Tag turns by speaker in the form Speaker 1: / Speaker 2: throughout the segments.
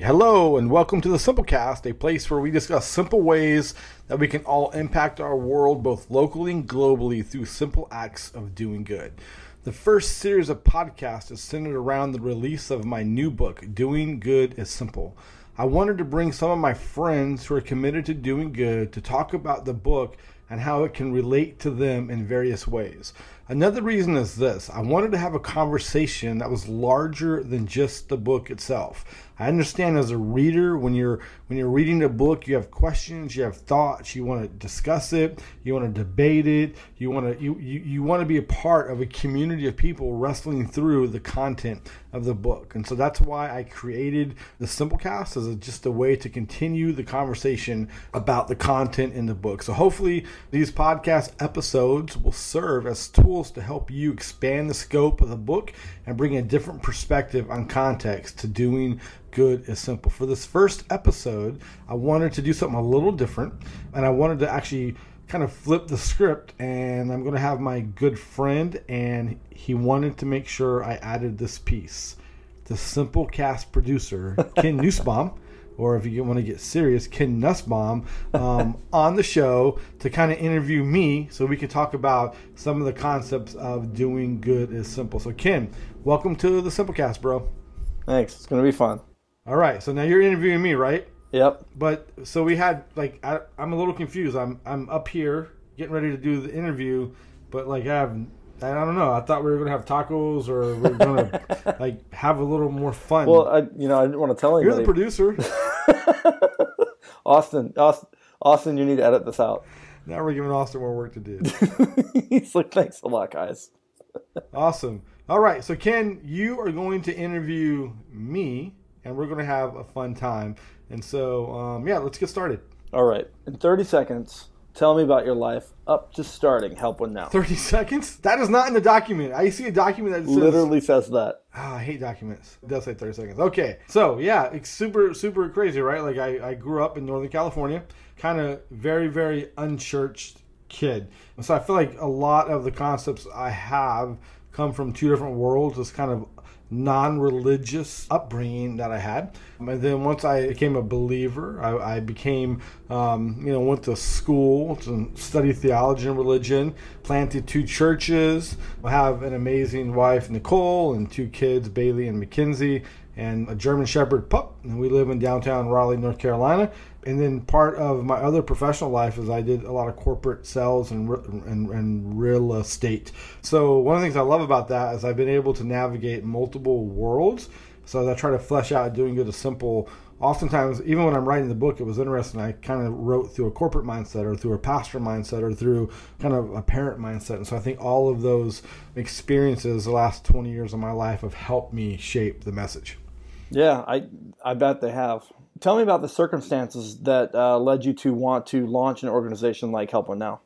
Speaker 1: Hello, and welcome to the Simplecast, a place where we discuss simple ways that we can all impact our world both locally and globally through simple acts of doing good. The first series of podcasts is centered around the release of my new book, Doing Good is Simple. I wanted to bring some of my friends who are committed to doing good to talk about the book and how it can relate to them in various ways. Another reason is this I wanted to have a conversation that was larger than just the book itself. I understand as a reader when you're when you're reading a book, you have questions, you have thoughts, you want to discuss it, you want to debate it, you want to you, you, you want to be a part of a community of people wrestling through the content of the book. And so that's why I created the Simplecast as a, just a way to continue the conversation about the content in the book. So hopefully these podcast episodes will serve as tools to help you expand the scope of the book and bring a different perspective on context to doing good is simple. For this first episode, I wanted to do something a little different, and I wanted to actually kind of flip the script. And I'm going to have my good friend, and he wanted to make sure I added this piece. The simple cast producer, Ken Nussbaum, or if you want to get serious, Ken Nussbaum, um, on the show to kind of interview me so we can talk about some of the concepts of doing good is simple. So, Ken, welcome to the Simplecast, bro.
Speaker 2: Thanks. It's going to be fun.
Speaker 1: All right, so now you're interviewing me, right?
Speaker 2: Yep.
Speaker 1: But so we had like I, I'm a little confused. I'm I'm up here getting ready to do the interview, but like I have I don't know. I thought we were gonna have tacos or we are gonna like have a little more fun.
Speaker 2: Well, I you know I didn't want to tell
Speaker 1: anybody. You're the producer.
Speaker 2: Austin, Austin, Austin, you need to edit this out.
Speaker 1: Now we're giving Austin more work to do.
Speaker 2: He's like, thanks a lot, guys.
Speaker 1: awesome. All right, so Ken, you are going to interview me and we're going to have a fun time. And so, um, yeah, let's get started.
Speaker 2: All right. In 30 seconds, tell me about your life up to starting Help One Now.
Speaker 1: 30 seconds? That is not in the document. I see a document that
Speaker 2: says, literally says that.
Speaker 1: Oh, I hate documents. It does say 30 seconds. Okay. So, yeah, it's super, super crazy, right? Like, I, I grew up in Northern California, kind of very, very unchurched kid. And so I feel like a lot of the concepts I have come from two different worlds. It's kind of non-religious upbringing that I had. And then once I became a believer, I, I became, um, you know, went to school to study theology and religion, planted two churches, I have an amazing wife, Nicole, and two kids, Bailey and Mackenzie, and a German Shepherd pup. And we live in downtown Raleigh, North Carolina and then part of my other professional life is I did a lot of corporate sales and, and, and real estate. So one of the things I love about that is I've been able to navigate multiple worlds. So as I try to flesh out doing good a simple. Oftentimes, even when I'm writing the book, it was interesting. I kind of wrote through a corporate mindset, or through a pastor mindset, or through kind of a parent mindset. And so I think all of those experiences, the last 20 years of my life, have helped me shape the message.
Speaker 2: Yeah, I I bet they have. Tell me about the circumstances that uh, led you to want to launch an organization like Help One Now.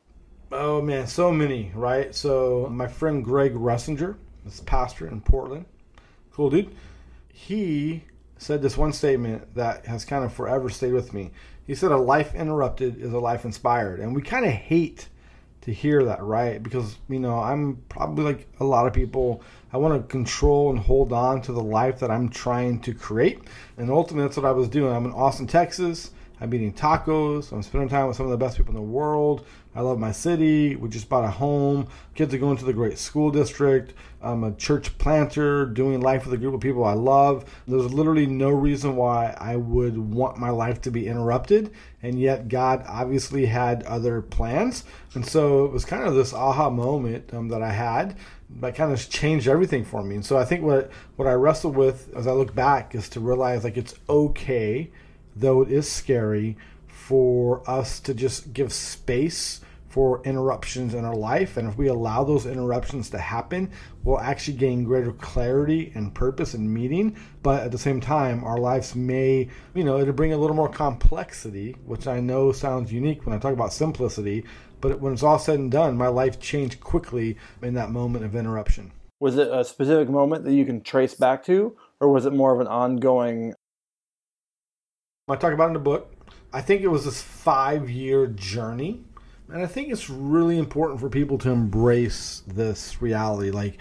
Speaker 1: Oh man, so many, right? So my friend Greg Russinger, this pastor in Portland, cool dude. He said this one statement that has kind of forever stayed with me. He said, "A life interrupted is a life inspired," and we kind of hate to hear that, right? Because you know, I'm probably like a lot of people. I want to control and hold on to the life that I'm trying to create, and ultimately, that's what I was doing. I'm in Austin, Texas. I'm eating tacos. I'm spending time with some of the best people in the world. I love my city. We just bought a home. Kids are going to the great school district. I'm a church planter doing life with a group of people I love. There's literally no reason why I would want my life to be interrupted. And yet, God obviously had other plans. And so it was kind of this aha moment um, that I had that kind of changed everything for me. And so I think what, what I wrestle with as I look back is to realize like it's okay, though it is scary, for us to just give space for interruptions in our life. And if we allow those interruptions to happen, we'll actually gain greater clarity and purpose and meaning. But at the same time, our lives may, you know, it'll bring a little more complexity, which I know sounds unique when I talk about simplicity. But when it's all said and done, my life changed quickly in that moment of interruption.
Speaker 2: Was it a specific moment that you can trace back to, or was it more of an ongoing?
Speaker 1: I talk about in the book. I think it was this five year journey and I think it's really important for people to embrace this reality. Like,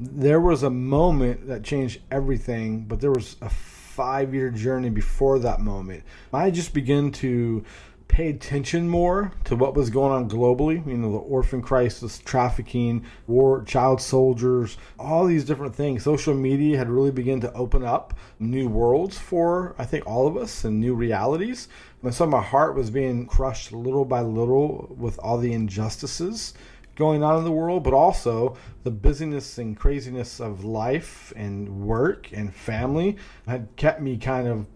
Speaker 1: there was a moment that changed everything, but there was a five year journey before that moment. I just began to pay attention more to what was going on globally. You know, the orphan crisis, trafficking, war, child soldiers, all these different things. Social media had really begun to open up new worlds for, I think, all of us and new realities. And so my heart was being crushed little by little with all the injustices going on in the world, but also the busyness and craziness of life and work and family had kept me kind of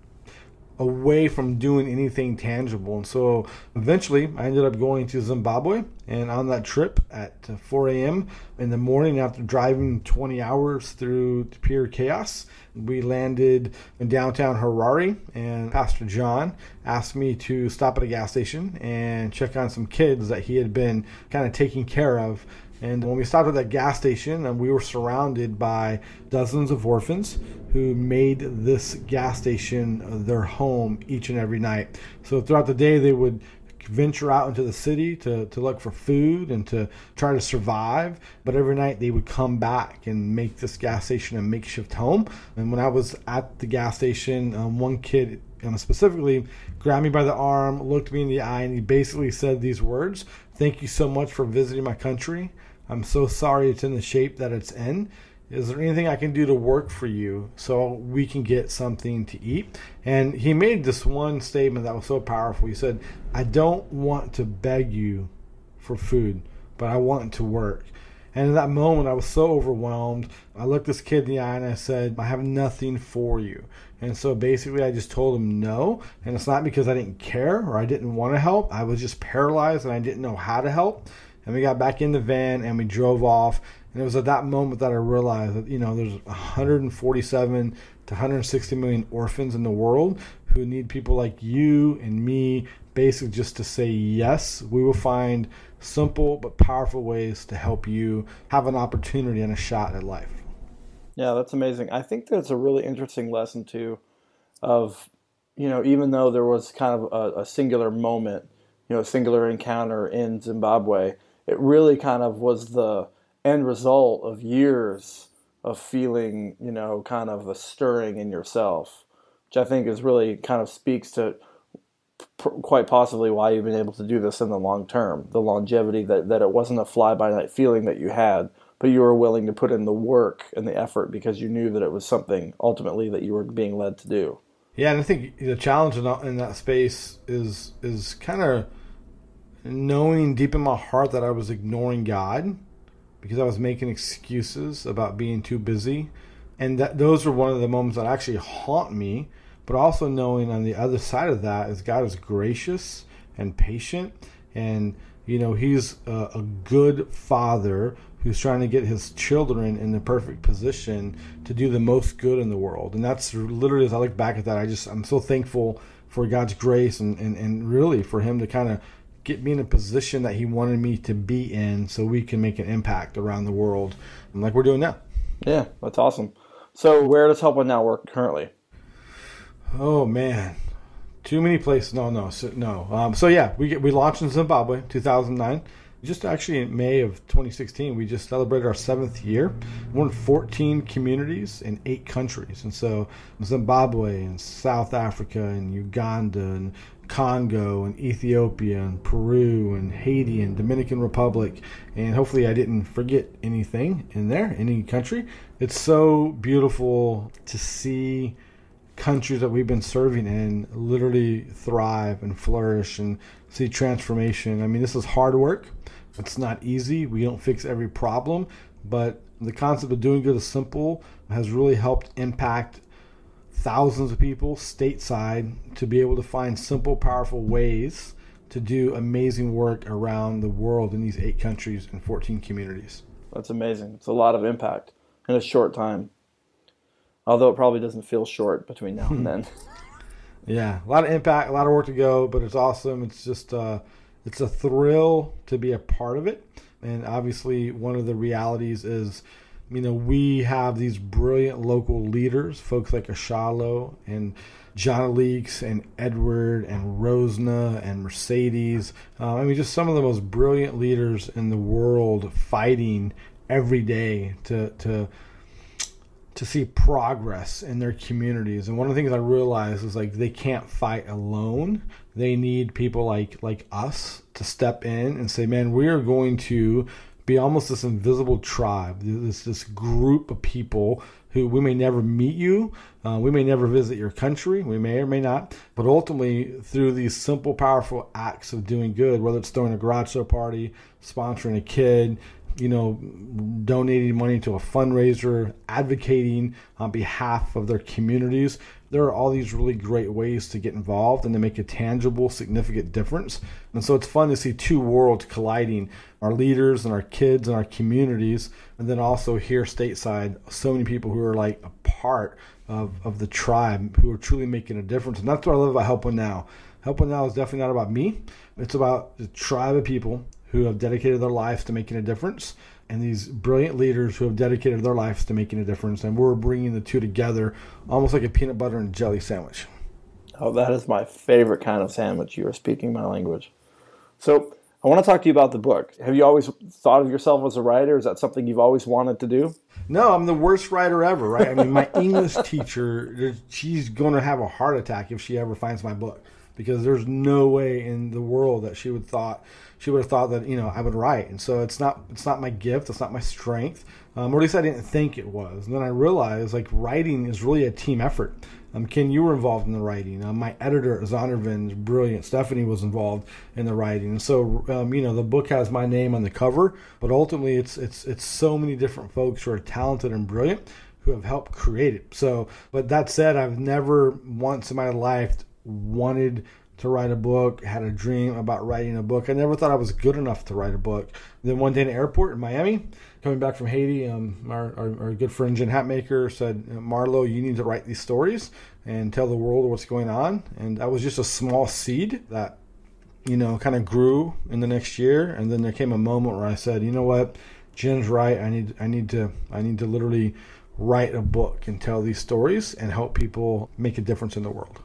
Speaker 1: away from doing anything tangible. And so eventually I ended up going to Zimbabwe. And on that trip at uh, 4 a.m. in the morning, after driving 20 hours through pure chaos, we landed in downtown Harare. And Pastor John asked me to stop at a gas station and check on some kids that he had been kind of taking care of and when we stopped at that gas station, and we were surrounded by dozens of orphans who made this gas station their home each and every night. So throughout the day, they would venture out into the city to, to look for food and to try to survive. But every night they would come back and make this gas station a makeshift home. And when I was at the gas station, um, one kid um, specifically grabbed me by the arm, looked me in the eye, and he basically said these words Thank you so much for visiting my country. I'm so sorry it's in the shape that it's in. Is there anything I can do to work for you so we can get something to eat? And he made this one statement that was so powerful. He said, I don't want to beg you for food, but I want to work. And in that moment, I was so overwhelmed. I looked this kid in the eye and I said, I have nothing for you. And so basically, I just told him no. And it's not because I didn't care or I didn't want to help. I was just paralyzed and I didn't know how to help. And we got back in the van and we drove off. And it was at that moment that I realized that, you know, there's 147 to 160 million orphans in the world who need people like you and me basically just to say yes. We will find simple but powerful ways to help you have an opportunity and a shot at life.
Speaker 2: Yeah, that's amazing. I think that's a really interesting lesson too of, you know, even though there was kind of a, a singular moment, you know, a singular encounter in Zimbabwe, it really kind of was the end result of years of feeling, you know, kind of a stirring in yourself, which I think is really kind of speaks to quite possibly why you've been able to do this in the long term, the longevity that, that it wasn't a fly by night feeling that you had, but you were willing to put in the work and the effort because you knew that it was something ultimately that you were being led to do.
Speaker 1: Yeah, and I think the challenge in, in that space is is kind of knowing deep in my heart that I was ignoring God because I was making excuses about being too busy. And that those were one of the moments that actually haunt me, but also knowing on the other side of that is God is gracious and patient and you know he's a, a good father who's trying to get his children in the perfect position to do the most good in the world. And that's literally as I look back at that, I just I'm so thankful for God's grace and, and, and really for him to kind of get me in a position that he wanted me to be in so we can make an impact around the world like we're doing now.
Speaker 2: Yeah, that's awesome. So where does Help One Now work currently?
Speaker 1: Oh man, too many places. No, no, so, no. Um, so yeah, we get, we launched in Zimbabwe, 2009. Just actually in May of 2016, we just celebrated our seventh year. We're in 14 communities in eight countries, and so Zimbabwe and South Africa and Uganda and Congo and Ethiopia and Peru and Haiti and Dominican Republic. And hopefully, I didn't forget anything in there, any country. It's so beautiful to see countries that we've been serving in literally thrive and flourish and see transformation. I mean, this is hard work. It's not easy. We don't fix every problem, but the concept of doing good is simple has really helped impact thousands of people stateside to be able to find simple, powerful ways to do amazing work around the world in these eight countries and 14 communities.
Speaker 2: That's amazing. It's a lot of impact in a short time. Although it probably doesn't feel short between now and then.
Speaker 1: yeah, a lot of impact, a lot of work to go, but it's awesome. It's just uh, it's a thrill to be a part of it. And obviously, one of the realities is you know, we have these brilliant local leaders, folks like Ashalo and John Leeks and Edward and Rosna and Mercedes. Uh, I mean, just some of the most brilliant leaders in the world fighting every day to to to see progress in their communities. And one of the things I realized is like they can't fight alone. They need people like like us to step in and say, "Man, we are going to be almost this invisible tribe, this this group of people who we may never meet you, uh, we may never visit your country, we may or may not, but ultimately through these simple, powerful acts of doing good, whether it's throwing a garage sale party, sponsoring a kid, you know, donating money to a fundraiser, advocating on behalf of their communities. There are all these really great ways to get involved and to make a tangible, significant difference. And so it's fun to see two worlds colliding our leaders and our kids and our communities. And then also here stateside, so many people who are like a part of, of the tribe who are truly making a difference. And that's what I love about Help One Now. Help One Now is definitely not about me, it's about the tribe of people who have dedicated their lives to making a difference and these brilliant leaders who have dedicated their lives to making a difference. And we're bringing the two together almost like a peanut butter and jelly sandwich.
Speaker 2: Oh that is my favorite kind of sandwich. You are speaking my language. So i want to talk to you about the book. Have you always thought of yourself as a writer? Is that something you've always wanted to do?
Speaker 1: No i'm the worst writer ever right? I mean my english teacher she's going to have a heart attack if she ever finds my book because there's no way in the world that she would thought she would have thought that you know I would write, and so it's not it's not my gift, it's not my strength, um, or at least I didn't think it was. And then I realized like writing is really a team effort. Um, Ken, you were involved in the writing. Um, my editor Zondervan is brilliant. Stephanie was involved in the writing, and so um, you know the book has my name on the cover, but ultimately it's it's it's so many different folks who are talented and brilliant who have helped create it. So, but that said, I've never once in my life wanted to write a book, had a dream about writing a book. I never thought I was good enough to write a book. Then one day in the airport in Miami, coming back from Haiti, um, our, our, our, good friend Jen Hatmaker said, Marlow, you need to write these stories and tell the world what's going on. And that was just a small seed that, you know, kind of grew in the next year. And then there came a moment where I said, you know what, Jen's right. I need, I need to, I need to literally write a book and tell these stories and help people make a difference in the world.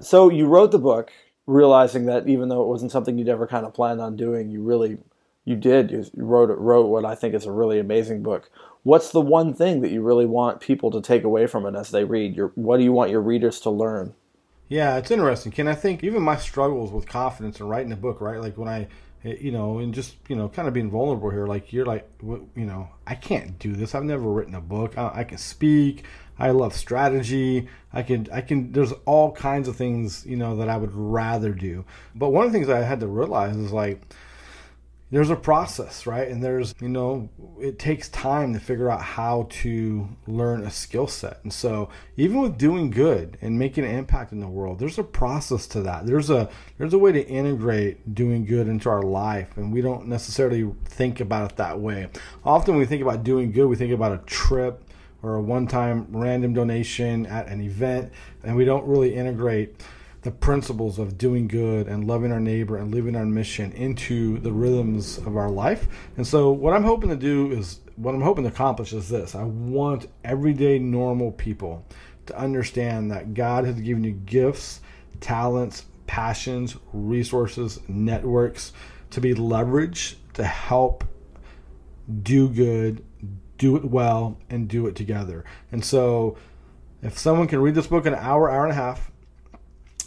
Speaker 2: So you wrote the book realizing that even though it wasn't something you'd ever kind of planned on doing, you really you did. You wrote it wrote what I think is a really amazing book. What's the one thing that you really want people to take away from it as they read? Your what do you want your readers to learn?
Speaker 1: Yeah, it's interesting. Ken, I think even my struggles with confidence in writing a book, right? Like when I you know, and just you know, kind of being vulnerable here. Like you're like, you know, I can't do this. I've never written a book. I, I can speak. I love strategy. I can, I can. There's all kinds of things, you know, that I would rather do. But one of the things I had to realize is like, there's a process, right? And there's, you know, it takes time to figure out how to learn a skill set. And so, even with doing good and making an impact in the world, there's a process to that. There's a there's a way to integrate doing good into our life, and we don't necessarily think about it that way. Often, when we think about doing good, we think about a trip or a one-time random donation at an event, and we don't really integrate the principles of doing good and loving our neighbor and living our mission into the rhythms of our life. And so, what I'm hoping to do is what I'm hoping to accomplish is this I want everyday normal people to understand that God has given you gifts, talents, passions, resources, networks to be leveraged to help do good, do it well, and do it together. And so, if someone can read this book in an hour, hour and a half,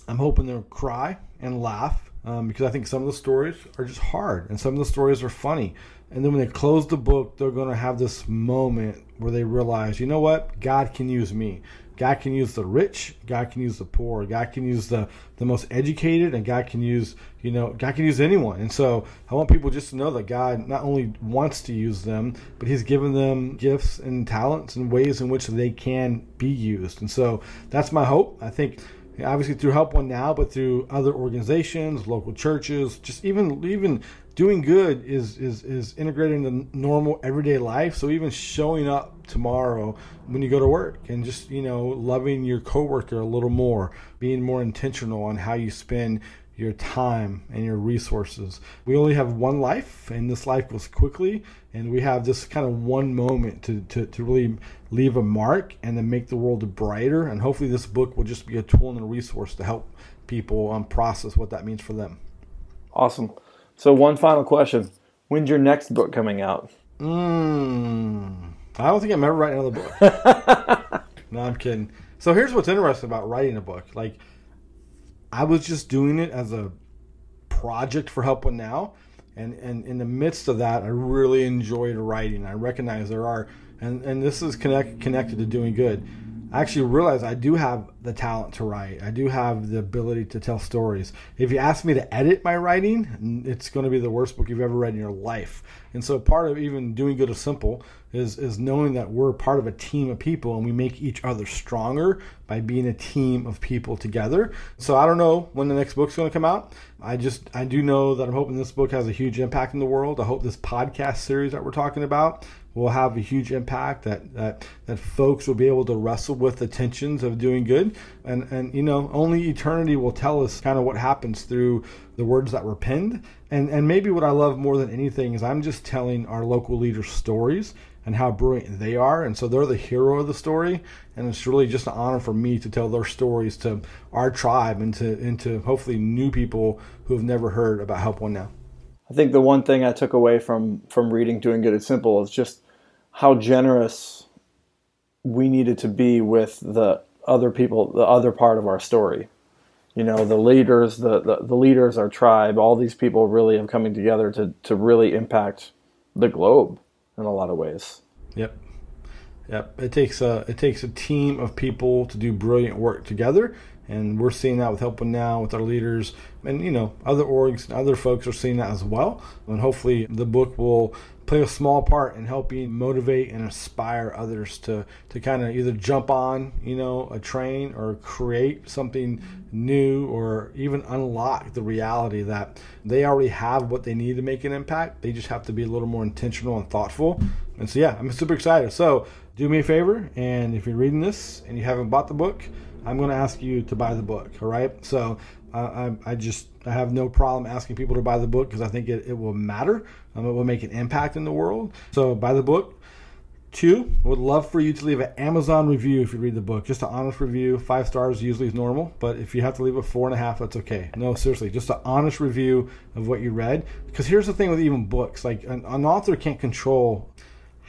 Speaker 1: I'm hoping they'll cry and laugh um, because I think some of the stories are just hard and some of the stories are funny. And then when they close the book, they're going to have this moment where they realize, you know what? God can use me. God can use the rich. God can use the poor. God can use the, the most educated, and God can use you know God can use anyone. And so I want people just to know that God not only wants to use them, but He's given them gifts and talents and ways in which they can be used. And so that's my hope. I think obviously through Help One Now, but through other organizations, local churches, just even even doing good is is is integrating the normal everyday life. So even showing up tomorrow when you go to work and just you know loving your coworker a little more, being more intentional on how you spend your time and your resources. We only have one life, and this life goes quickly, and we have this kind of one moment to, to, to really leave a mark and then make the world brighter. And hopefully, this book will just be a tool and a resource to help people um, process what that means for them.
Speaker 2: Awesome. So, one final question When's your next book coming out?
Speaker 1: Mm, I don't think I'm ever writing another book. no, I'm kidding. So here's what's interesting about writing a book. Like, I was just doing it as a project for Help One Now, and and in the midst of that, I really enjoyed writing. I recognize there are, and and this is connect, connected to doing good. I actually realized I do have the talent to write. I do have the ability to tell stories. If you ask me to edit my writing, it's going to be the worst book you've ever read in your life. And so part of even doing good is simple is is knowing that we're part of a team of people and we make each other stronger by being a team of people together. So I don't know when the next book's going to come out. I just I do know that I'm hoping this book has a huge impact in the world. I hope this podcast series that we're talking about will have a huge impact that, that that folks will be able to wrestle with the tensions of doing good and and you know only eternity will tell us kind of what happens through the words that were penned. And and maybe what I love more than anything is I'm just telling our local leaders stories and how brilliant they are. And so they're the hero of the story. And it's really just an honor for me to tell their stories to our tribe and to into hopefully new people who have never heard about help one now.
Speaker 2: I think the one thing I took away from from reading Doing Good is Simple is just how generous we needed to be with the other people, the other part of our story. You know, the leaders, the, the, the leaders, our tribe, all these people really have coming together to, to really impact the globe in a lot of ways.
Speaker 1: Yep. Yep. It takes a it takes a team of people to do brilliant work together and we're seeing that with Help One Now with our leaders. And you know other orgs and other folks are seeing that as well. And hopefully the book will play a small part in helping motivate and inspire others to to kind of either jump on you know a train or create something new or even unlock the reality that they already have what they need to make an impact. They just have to be a little more intentional and thoughtful. And so yeah i'm super excited. So do me a favor and if you're reading this and you haven't bought the book I'm going to ask you to buy the book. All right. So uh, I, I, just I have no problem asking people to buy the book because I think it, it will matter. Um, it will make an impact in the world. So buy the book. Two, would love for you to leave an Amazon review if you read the book. Just an honest review. Five stars usually is normal, but if you have to leave a four and a half, that's okay. No, seriously, just an honest review of what you read. Because here's the thing with even books: like an, an author can't control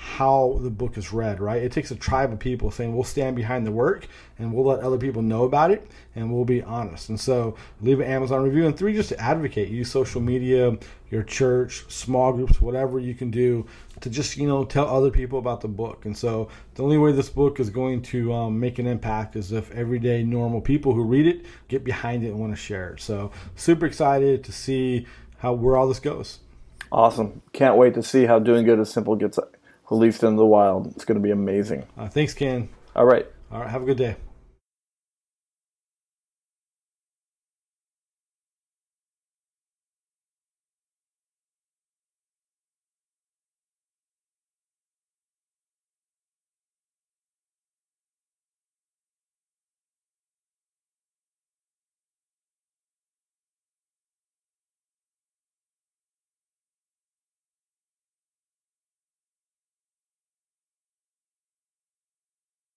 Speaker 1: how the book is read, right? It takes a tribe of people saying we'll stand behind the work and we'll let other people know about it and we'll be honest. And so leave an Amazon review. And three, just to advocate. Use social media, your church, small groups, whatever you can do to just, you know, tell other people about the book. And so the only way this book is going to um, make an impact is if everyday normal people who read it get behind it and want to share it. So super excited to see how where all this goes.
Speaker 2: Awesome. Can't wait to see how Doing Good is Simple gets released into the wild. It's going to be amazing.
Speaker 1: Uh, thanks, Ken.
Speaker 2: All right.
Speaker 1: All right. Have a good day.